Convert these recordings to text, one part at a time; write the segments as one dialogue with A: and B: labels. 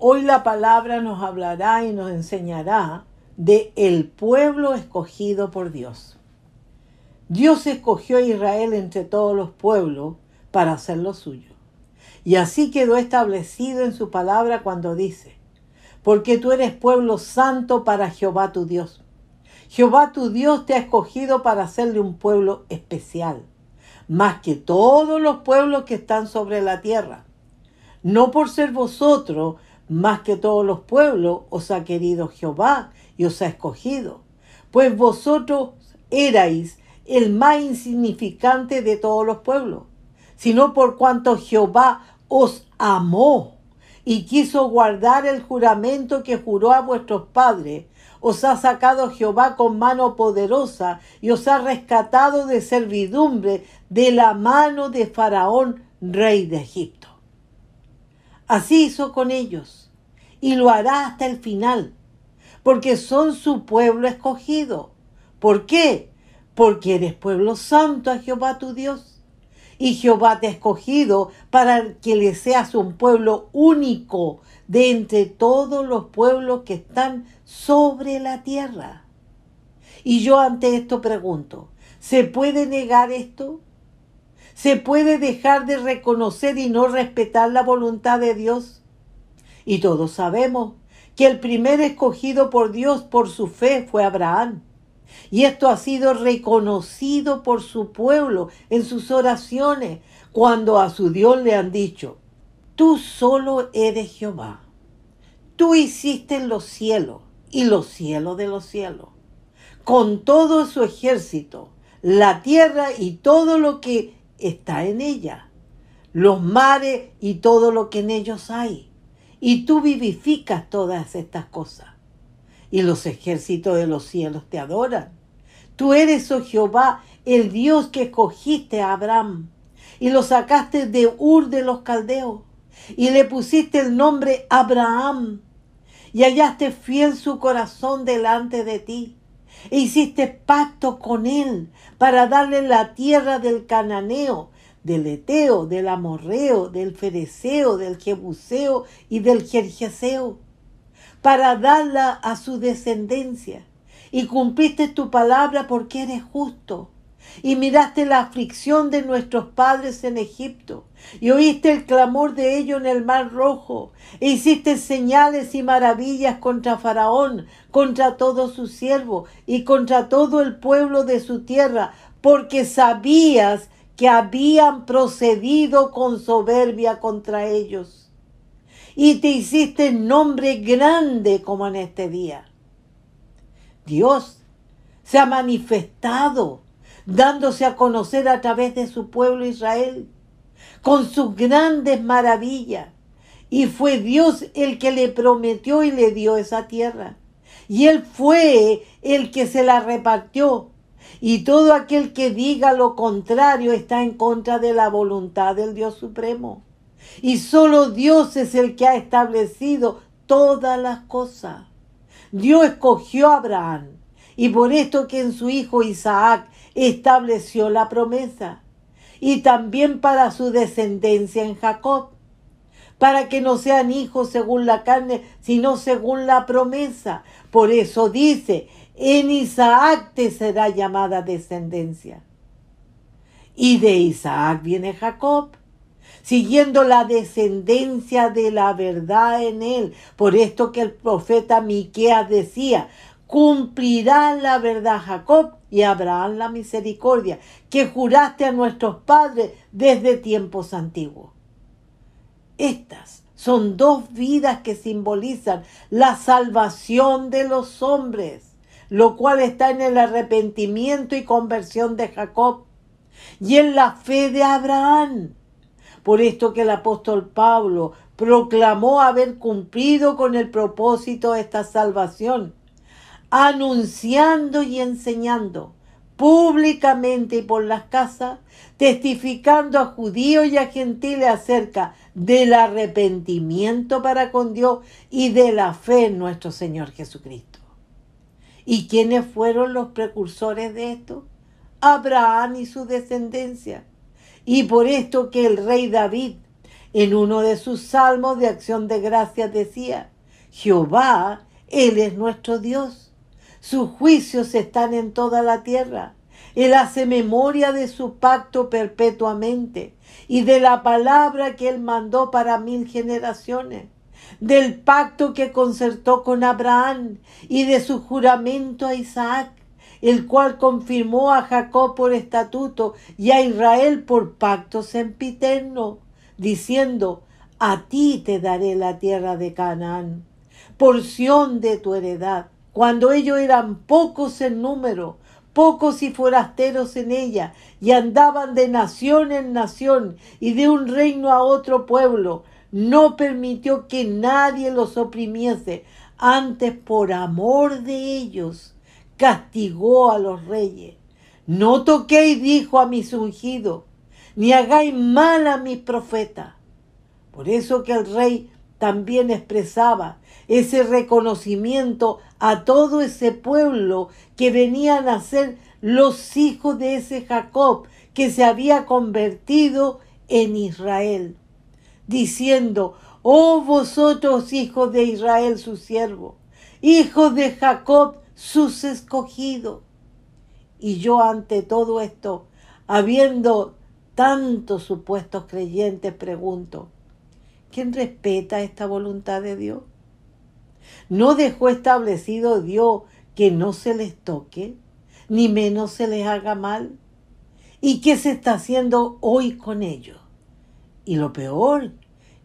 A: Hoy la palabra nos hablará y nos enseñará de el pueblo escogido por Dios. Dios escogió a Israel entre todos los pueblos para hacer lo suyo. Y así quedó establecido en su palabra cuando dice, porque tú eres pueblo santo para Jehová tu Dios. Jehová tu Dios te ha escogido para hacerle un pueblo especial, más que todos los pueblos que están sobre la tierra. No por ser vosotros más que todos los pueblos os ha querido Jehová y os ha escogido, pues vosotros erais el más insignificante de todos los pueblos, sino por cuanto Jehová os amó y quiso guardar el juramento que juró a vuestros padres, os ha sacado Jehová con mano poderosa y os ha rescatado de servidumbre de la mano de Faraón, rey de Egipto. Así hizo con ellos y lo hará hasta el final, porque son su pueblo escogido. ¿Por qué? Porque eres pueblo santo a Jehová tu Dios. Y Jehová te ha escogido para que le seas un pueblo único de entre todos los pueblos que están sobre la tierra. Y yo ante esto pregunto, ¿se puede negar esto? ¿Se puede dejar de reconocer y no respetar la voluntad de Dios? Y todos sabemos que el primer escogido por Dios por su fe fue Abraham. Y esto ha sido reconocido por su pueblo en sus oraciones cuando a su Dios le han dicho, tú solo eres Jehová. Tú hiciste los cielos y los cielos de los cielos, con todo su ejército, la tierra y todo lo que está en ella, los mares y todo lo que en ellos hay. Y tú vivificas todas estas cosas. Y los ejércitos de los cielos te adoran. Tú eres, oh Jehová, el Dios que escogiste a Abraham y lo sacaste de Ur de los Caldeos y le pusiste el nombre Abraham y hallaste fiel su corazón delante de ti e hiciste pacto con él para darle la tierra del cananeo, del eteo, del amorreo, del fereceo, del jebuseo y del jerjeseo, para darla a su descendencia. Y cumpliste tu palabra porque eres justo y miraste la aflicción de nuestros padres en Egipto, y oíste el clamor de ellos en el mar rojo, e hiciste señales y maravillas contra Faraón, contra todos sus siervos y contra todo el pueblo de su tierra, porque sabías que habían procedido con soberbia contra ellos. Y te hiciste nombre grande como en este día. Dios se ha manifestado dándose a conocer a través de su pueblo Israel, con sus grandes maravillas. Y fue Dios el que le prometió y le dio esa tierra. Y Él fue el que se la repartió. Y todo aquel que diga lo contrario está en contra de la voluntad del Dios Supremo. Y solo Dios es el que ha establecido todas las cosas. Dios escogió a Abraham y por esto que en su hijo Isaac estableció la promesa, y también para su descendencia en Jacob, para que no sean hijos según la carne, sino según la promesa. Por eso dice, en Isaac te será llamada descendencia. Y de Isaac viene Jacob, siguiendo la descendencia de la verdad en él. Por esto que el profeta Miqueas decía, cumplirá la verdad Jacob y Abraham la misericordia que juraste a nuestros padres desde tiempos antiguos. Estas son dos vidas que simbolizan la salvación de los hombres, lo cual está en el arrepentimiento y conversión de Jacob y en la fe de Abraham. Por esto que el apóstol Pablo proclamó haber cumplido con el propósito de esta salvación anunciando y enseñando públicamente y por las casas, testificando a judíos y a gentiles acerca del arrepentimiento para con Dios y de la fe en nuestro Señor Jesucristo. ¿Y quiénes fueron los precursores de esto? Abraham y su descendencia. Y por esto que el rey David, en uno de sus salmos de acción de gracias, decía, Jehová, Él es nuestro Dios sus juicios están en toda la tierra. Él hace memoria de su pacto perpetuamente y de la palabra que él mandó para mil generaciones, del pacto que concertó con Abraham y de su juramento a Isaac, el cual confirmó a Jacob por estatuto y a Israel por pacto sempiterno, diciendo, a ti te daré la tierra de Canaán, porción de tu heredad cuando ellos eran pocos en número, pocos y forasteros en ella, y andaban de nación en nación y de un reino a otro pueblo, no permitió que nadie los oprimiese, antes por amor de ellos castigó a los reyes. No toquéis, dijo a mis ungidos, ni hagáis mal a mis profetas. Por eso que el rey también expresaba ese reconocimiento a todo ese pueblo que venían a ser los hijos de ese Jacob que se había convertido en Israel, diciendo, oh vosotros hijos de Israel su siervo, hijos de Jacob sus escogidos. Y yo ante todo esto, habiendo tantos supuestos creyentes, pregunto, ¿quién respeta esta voluntad de Dios? ¿No dejó establecido Dios que no se les toque, ni menos se les haga mal? ¿Y qué se está haciendo hoy con ellos? Y lo peor,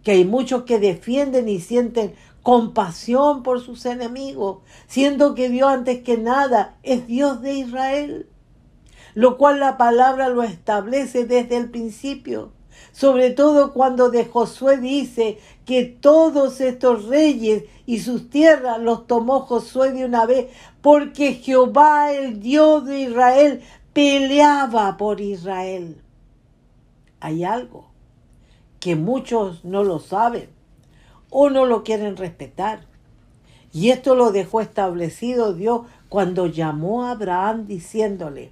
A: que hay muchos que defienden y sienten compasión por sus enemigos, siendo que Dios antes que nada es Dios de Israel, lo cual la palabra lo establece desde el principio sobre todo cuando de Josué dice que todos estos reyes y sus tierras los tomó Josué de una vez, porque Jehová, el Dios de Israel, peleaba por Israel. Hay algo que muchos no lo saben o no lo quieren respetar. Y esto lo dejó establecido Dios cuando llamó a Abraham diciéndole,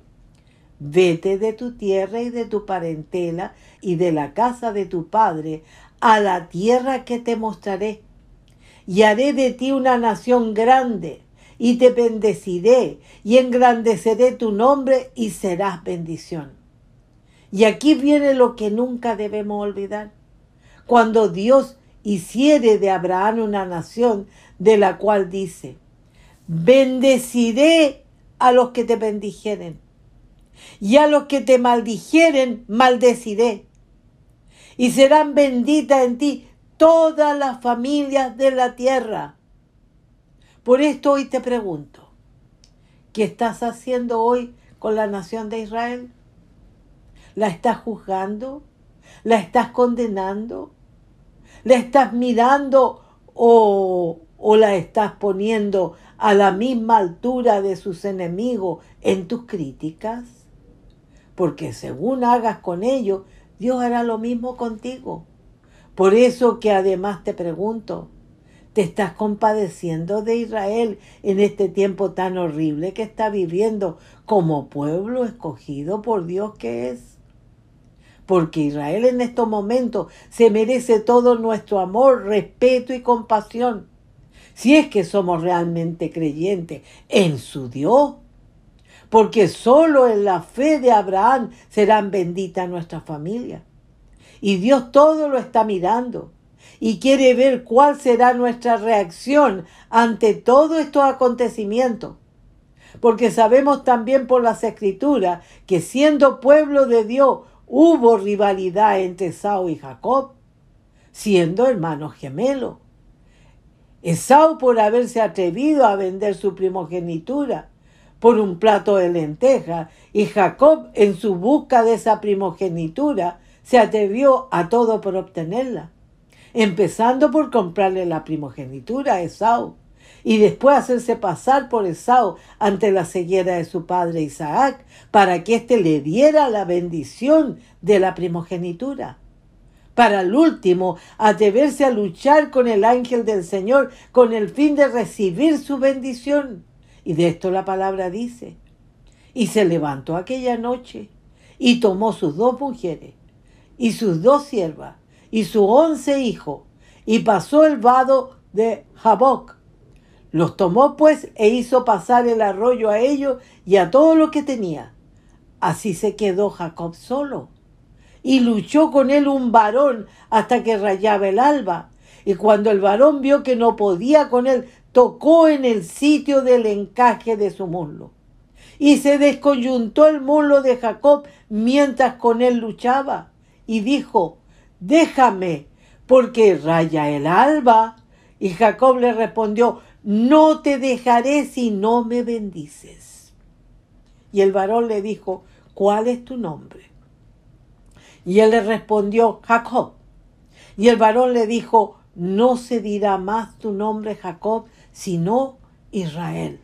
A: Vete de tu tierra y de tu parentela y de la casa de tu padre a la tierra que te mostraré. Y haré de ti una nación grande, y te bendeciré, y engrandeceré tu nombre, y serás bendición. Y aquí viene lo que nunca debemos olvidar. Cuando Dios hiciere de Abraham una nación de la cual dice, bendeciré a los que te bendijeren y a los que te maldijeren maldeciré. Y serán benditas en ti todas las familias de la tierra. Por esto hoy te pregunto, ¿qué estás haciendo hoy con la nación de Israel? ¿La estás juzgando? ¿La estás condenando? ¿La estás mirando o, o la estás poniendo a la misma altura de sus enemigos en tus críticas? Porque según hagas con ellos, Dios hará lo mismo contigo. Por eso que además te pregunto, Te estás compadeciendo de Israel en este tiempo tan horrible que está viviendo como pueblo escogido por Dios que es. Porque Israel en estos momentos se merece todo nuestro amor, respeto y compasión. Si es que somos realmente creyentes en su Dios. Porque solo en la fe de Abraham serán benditas nuestras familias. Y Dios todo lo está mirando y quiere ver cuál será nuestra reacción ante todos estos acontecimientos. Porque sabemos también por las escrituras que siendo pueblo de Dios hubo rivalidad entre Esau y Jacob, siendo hermanos gemelos. Esau por haberse atrevido a vender su primogenitura por un plato de lenteja y Jacob en su busca de esa primogenitura se atrevió a todo por obtenerla empezando por comprarle la primogenitura a Esau y después hacerse pasar por Esau ante la ceguera de su padre Isaac, para que éste le diera la bendición de la primogenitura. Para el último, atreverse a luchar con el ángel del Señor con el fin de recibir su bendición. Y de esto la palabra dice. Y se levantó aquella noche y tomó sus dos mujeres y sus dos siervas y sus once hijos, y pasó el vado de Jaboc. Los tomó pues e hizo pasar el arroyo a ellos y a todo lo que tenía. Así se quedó Jacob solo. Y luchó con él un varón hasta que rayaba el alba. Y cuando el varón vio que no podía con él, tocó en el sitio del encaje de su muslo. Y se descoyuntó el muslo de Jacob mientras con él luchaba. Y dijo, déjame, porque raya el alba. Y Jacob le respondió, no te dejaré si no me bendices. Y el varón le dijo, ¿cuál es tu nombre? Y él le respondió, Jacob. Y el varón le dijo, no se dirá más tu nombre Jacob, sino Israel.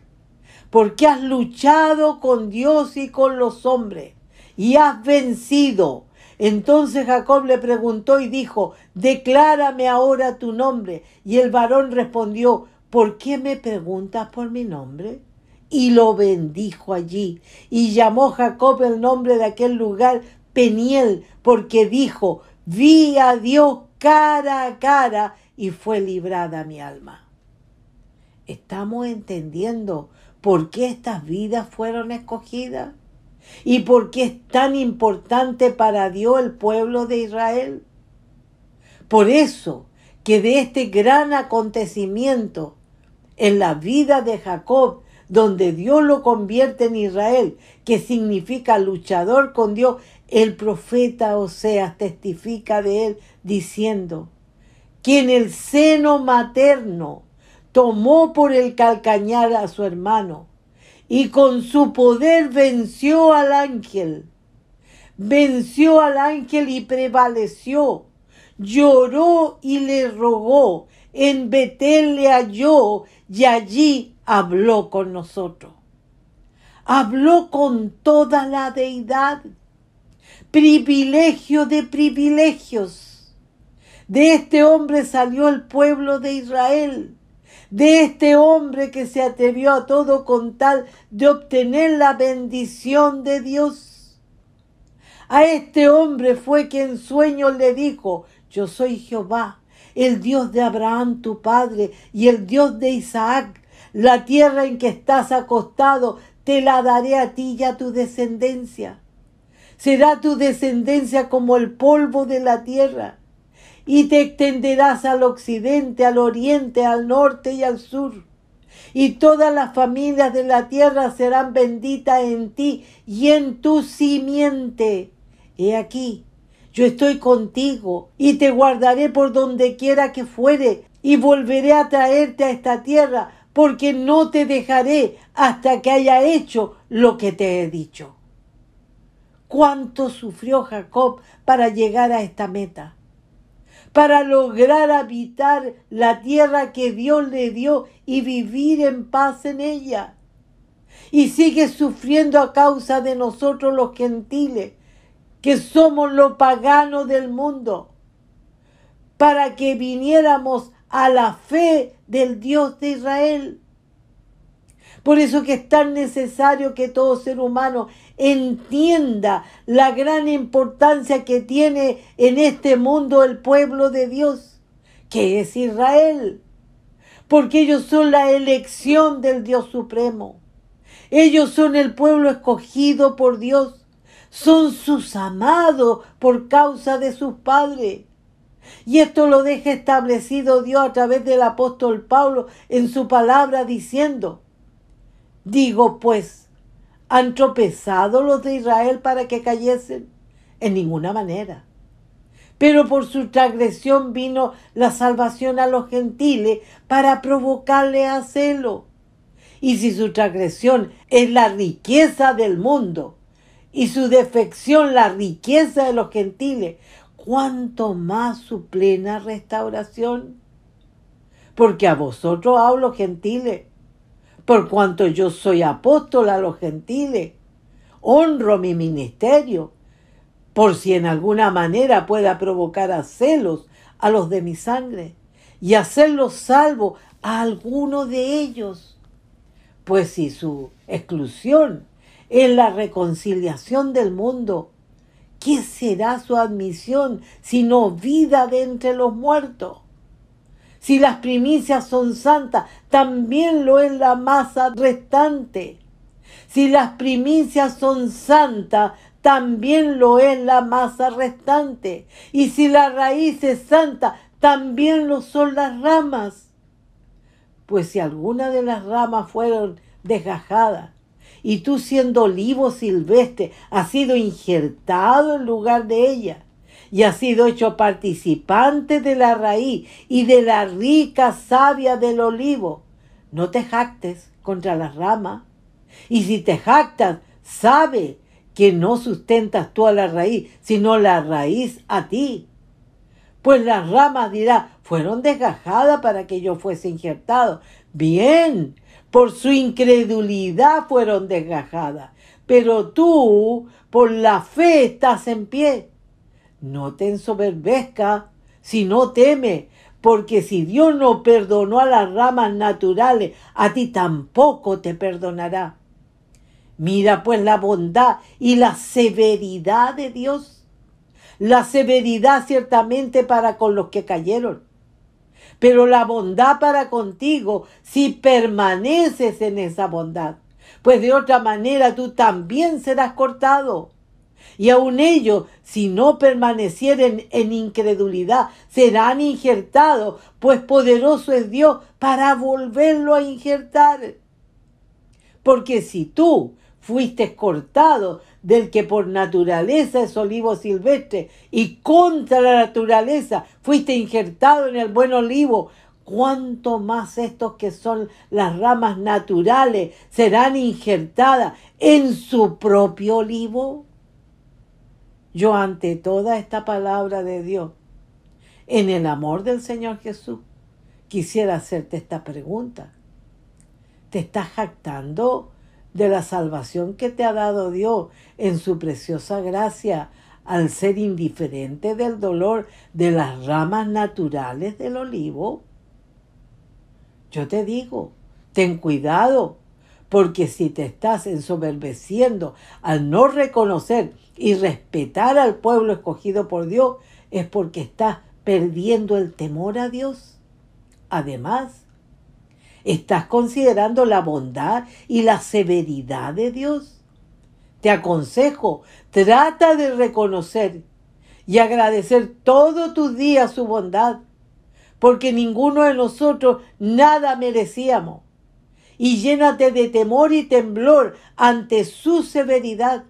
A: Porque has luchado con Dios y con los hombres y has vencido entonces Jacob le preguntó y dijo, declárame ahora tu nombre. Y el varón respondió, ¿por qué me preguntas por mi nombre? Y lo bendijo allí. Y llamó Jacob el nombre de aquel lugar Peniel, porque dijo, vi a Dios cara a cara y fue librada mi alma. ¿Estamos entendiendo por qué estas vidas fueron escogidas? ¿Y por qué es tan importante para Dios el pueblo de Israel? Por eso que de este gran acontecimiento en la vida de Jacob, donde Dios lo convierte en Israel, que significa luchador con Dios, el profeta Oseas testifica de él diciendo que en el seno materno tomó por el calcañar a su hermano y con su poder venció al ángel. Venció al ángel y prevaleció. Lloró y le rogó. En Betel le halló y allí habló con nosotros. Habló con toda la deidad. Privilegio de privilegios. De este hombre salió el pueblo de Israel de este hombre que se atrevió a todo con tal de obtener la bendición de Dios. A este hombre fue que en sueño le dijo, yo soy Jehová, el Dios de Abraham tu padre y el Dios de Isaac. La tierra en que estás acostado te la daré a ti y a tu descendencia. Será tu descendencia como el polvo de la tierra y te extenderás al occidente, al oriente, al norte y al sur. Y todas las familias de la tierra serán benditas en ti y en tu simiente. He aquí, yo estoy contigo y te guardaré por donde quiera que fuere y volveré a traerte a esta tierra porque no te dejaré hasta que haya hecho lo que te he dicho. ¿Cuánto sufrió Jacob para llegar a esta meta? Para lograr habitar la tierra que Dios le dio y vivir en paz en ella. Y sigue sufriendo a causa de nosotros los gentiles, que somos los paganos del mundo, para que viniéramos a la fe del Dios de Israel. Por eso que es tan necesario que todo ser humano entienda la gran importancia que tiene en este mundo el pueblo de Dios, que es Israel. Porque ellos son la elección del Dios Supremo. Ellos son el pueblo escogido por Dios. Son sus amados por causa de sus padres. Y esto lo deja establecido Dios a través del apóstol Pablo en su palabra diciendo, Digo pues, ¿han tropezado los de Israel para que cayesen? En ninguna manera. Pero por su transgresión vino la salvación a los gentiles para provocarle a celo. Y si su transgresión es la riqueza del mundo y su defección la riqueza de los gentiles, ¿cuánto más su plena restauración? Porque a vosotros hablo gentiles por cuanto yo soy apóstol a los gentiles. Honro mi ministerio, por si en alguna manera pueda provocar a celos a los de mi sangre y hacerlos salvo a alguno de ellos. Pues si su exclusión es la reconciliación del mundo, ¿qué será su admisión sino vida de entre los muertos? Si las primicias son santas, también lo es la masa restante. Si las primicias son santas, también lo es la masa restante. Y si la raíz es santa, también lo son las ramas. Pues si alguna de las ramas fueron desgajadas, y tú siendo olivo silvestre has sido injertado en lugar de ella, y has sido hecho participante de la raíz y de la rica savia del olivo. No te jactes contra las ramas. Y si te jactas, sabe que no sustentas tú a la raíz, sino la raíz a ti. Pues las ramas dirá, fueron desgajadas para que yo fuese injertado. Bien, por su incredulidad fueron desgajadas. Pero tú, por la fe, estás en pie. No te ensoberbezca, no teme, porque si Dios no perdonó a las ramas naturales, a ti tampoco te perdonará. Mira pues la bondad y la severidad de Dios. La severidad ciertamente para con los que cayeron, pero la bondad para contigo si permaneces en esa bondad, pues de otra manera tú también serás cortado. Y aun ellos, si no permanecieren en incredulidad, serán injertados, pues poderoso es Dios para volverlo a injertar. Porque si tú fuiste cortado del que por naturaleza es olivo silvestre y contra la naturaleza fuiste injertado en el buen olivo, cuánto más estos que son las ramas naturales serán injertadas en su propio olivo. Yo ante toda esta palabra de Dios, en el amor del Señor Jesús, quisiera hacerte esta pregunta. ¿Te estás jactando de la salvación que te ha dado Dios en su preciosa gracia al ser indiferente del dolor de las ramas naturales del olivo? Yo te digo, ten cuidado, porque si te estás ensoberbeciendo al no reconocer y respetar al pueblo escogido por Dios, es porque estás perdiendo el temor a Dios. Además, estás considerando la bondad y la severidad de Dios. Te aconsejo, trata de reconocer y agradecer todos tus días su bondad, porque ninguno de nosotros nada merecíamos y llénate de temor y temblor ante su severidad.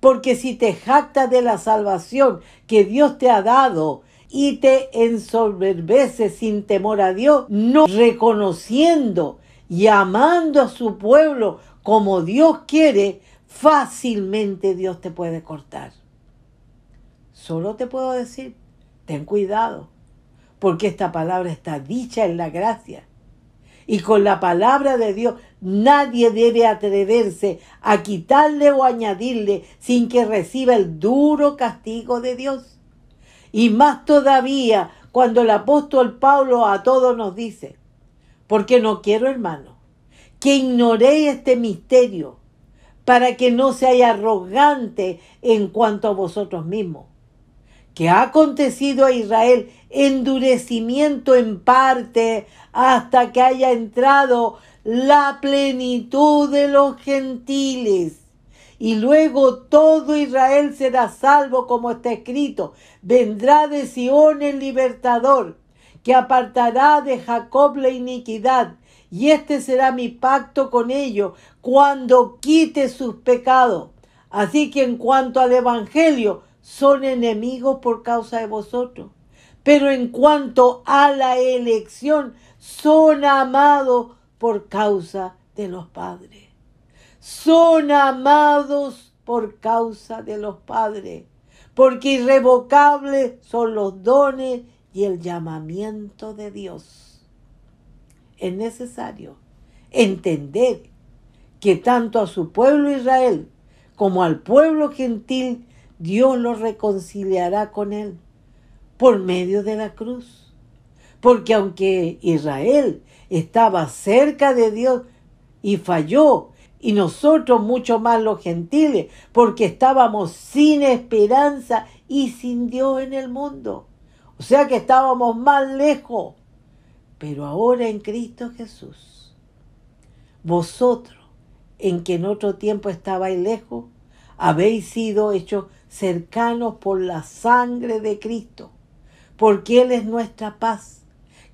A: Porque si te jactas de la salvación que Dios te ha dado y te ensoberbeces sin temor a Dios, no reconociendo y amando a su pueblo como Dios quiere, fácilmente Dios te puede cortar. Solo te puedo decir, ten cuidado, porque esta palabra está dicha en la gracia y con la palabra de Dios nadie debe atreverse a quitarle o añadirle sin que reciba el duro castigo de Dios. Y más todavía cuando el apóstol Pablo a todos nos dice, porque no quiero, hermano, que ignoréis este misterio, para que no seáis arrogante en cuanto a vosotros mismos, que ha acontecido a Israel endurecimiento en parte hasta que haya entrado la plenitud de los gentiles. Y luego todo Israel será salvo, como está escrito. Vendrá de Sión el libertador, que apartará de Jacob la iniquidad. Y este será mi pacto con ellos cuando quite sus pecados. Así que en cuanto al Evangelio, son enemigos por causa de vosotros. Pero en cuanto a la elección, son amados por causa de los padres. Son amados por causa de los padres, porque irrevocables son los dones y el llamamiento de Dios. Es necesario entender que tanto a su pueblo Israel como al pueblo gentil Dios lo reconciliará con él por medio de la cruz. Porque aunque Israel estaba cerca de Dios y falló, y nosotros mucho más los gentiles, porque estábamos sin esperanza y sin Dios en el mundo. O sea que estábamos más lejos. Pero ahora en Cristo Jesús, vosotros, en que en otro tiempo estabais lejos, habéis sido hechos cercanos por la sangre de Cristo, porque Él es nuestra paz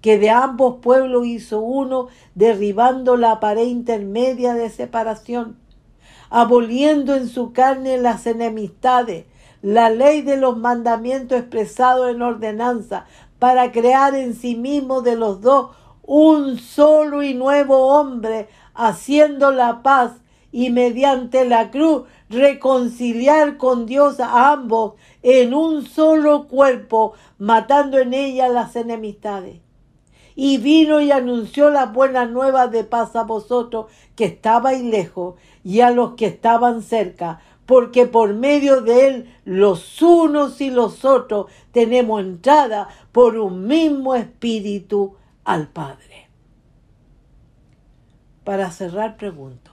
A: que de ambos pueblos hizo uno, derribando la pared intermedia de separación, aboliendo en su carne las enemistades, la ley de los mandamientos expresados en ordenanza, para crear en sí mismo de los dos un solo y nuevo hombre, haciendo la paz y mediante la cruz reconciliar con Dios a ambos en un solo cuerpo, matando en ella las enemistades y vino y anunció las buenas nuevas de paz a vosotros que estabais lejos y a los que estaban cerca, porque por medio de él los unos y los otros tenemos entrada por un mismo espíritu al Padre. Para cerrar pregunto,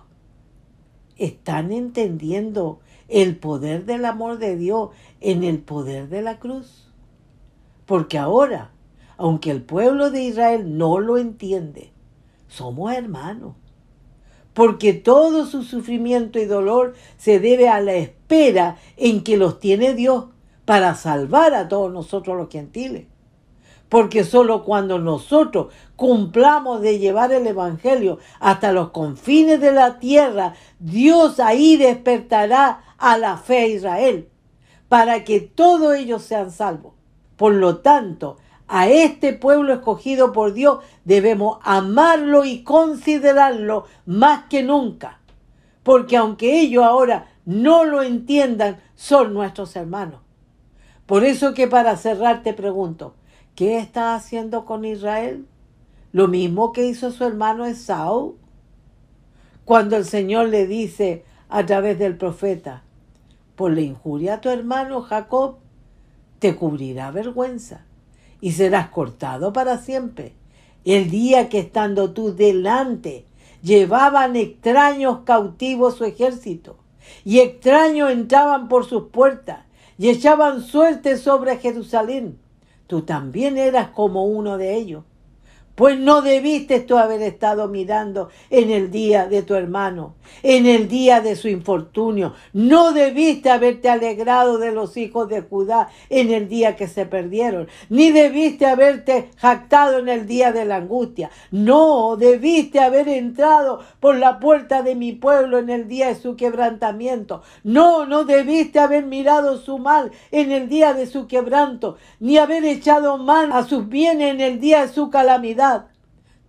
A: ¿están entendiendo el poder del amor de Dios en el poder de la cruz? Porque ahora aunque el pueblo de Israel no lo entiende, somos hermanos. Porque todo su sufrimiento y dolor se debe a la espera en que los tiene Dios para salvar a todos nosotros los gentiles. Porque solo cuando nosotros cumplamos de llevar el Evangelio hasta los confines de la tierra, Dios ahí despertará a la fe a Israel, para que todos ellos sean salvos. Por lo tanto, a este pueblo escogido por Dios debemos amarlo y considerarlo más que nunca. Porque aunque ellos ahora no lo entiendan, son nuestros hermanos. Por eso que para cerrar te pregunto, ¿qué está haciendo con Israel? Lo mismo que hizo su hermano Esaú. Cuando el Señor le dice a través del profeta, por la injuria a tu hermano Jacob, te cubrirá vergüenza y serás cortado para siempre. El día que estando tú delante llevaban extraños cautivos su ejército, y extraños entraban por sus puertas y echaban suerte sobre Jerusalén. Tú también eras como uno de ellos pues no debiste tú haber estado mirando en el día de tu hermano, en el día de su infortunio. No debiste haberte alegrado de los hijos de Judá en el día que se perdieron. Ni debiste haberte jactado en el día de la angustia. No, debiste haber entrado por la puerta de mi pueblo en el día de su quebrantamiento. No, no debiste haber mirado su mal en el día de su quebranto, ni haber echado mal a sus bienes en el día de su calamidad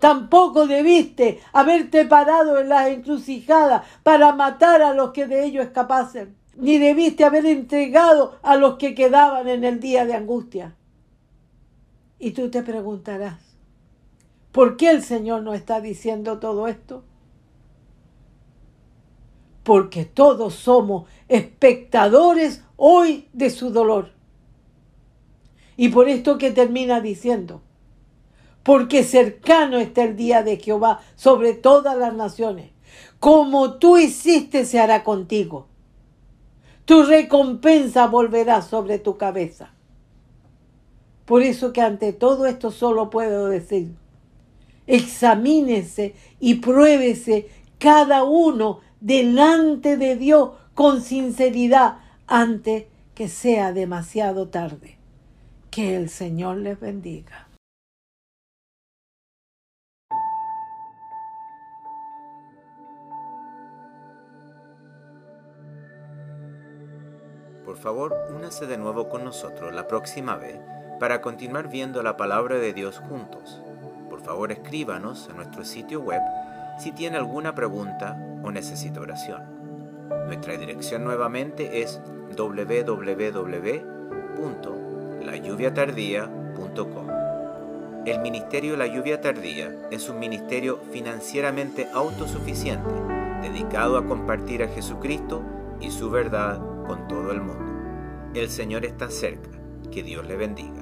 A: Tampoco debiste haberte parado en las encrucijadas para matar a los que de ello escapasen, ni debiste haber entregado a los que quedaban en el día de angustia. Y tú te preguntarás, ¿por qué el Señor no está diciendo todo esto? Porque todos somos espectadores hoy de su dolor. Y por esto que termina diciendo, porque cercano está el día de Jehová sobre todas las naciones. Como tú hiciste se hará contigo. Tu recompensa volverá sobre tu cabeza. Por eso que ante todo esto solo puedo decir, examínese y pruébese cada uno delante de Dios con sinceridad antes que sea demasiado tarde. Que el Señor les bendiga.
B: Por favor, únase de nuevo con nosotros la próxima vez para continuar viendo la palabra de Dios juntos. Por favor, escríbanos en nuestro sitio web si tiene alguna pregunta o necesita oración. Nuestra dirección nuevamente es www.layuviatardía.com. El Ministerio La Lluvia Tardía es un ministerio financieramente autosuficiente dedicado a compartir a Jesucristo y su verdad con todo el mundo. El Señor está cerca. Que Dios le bendiga.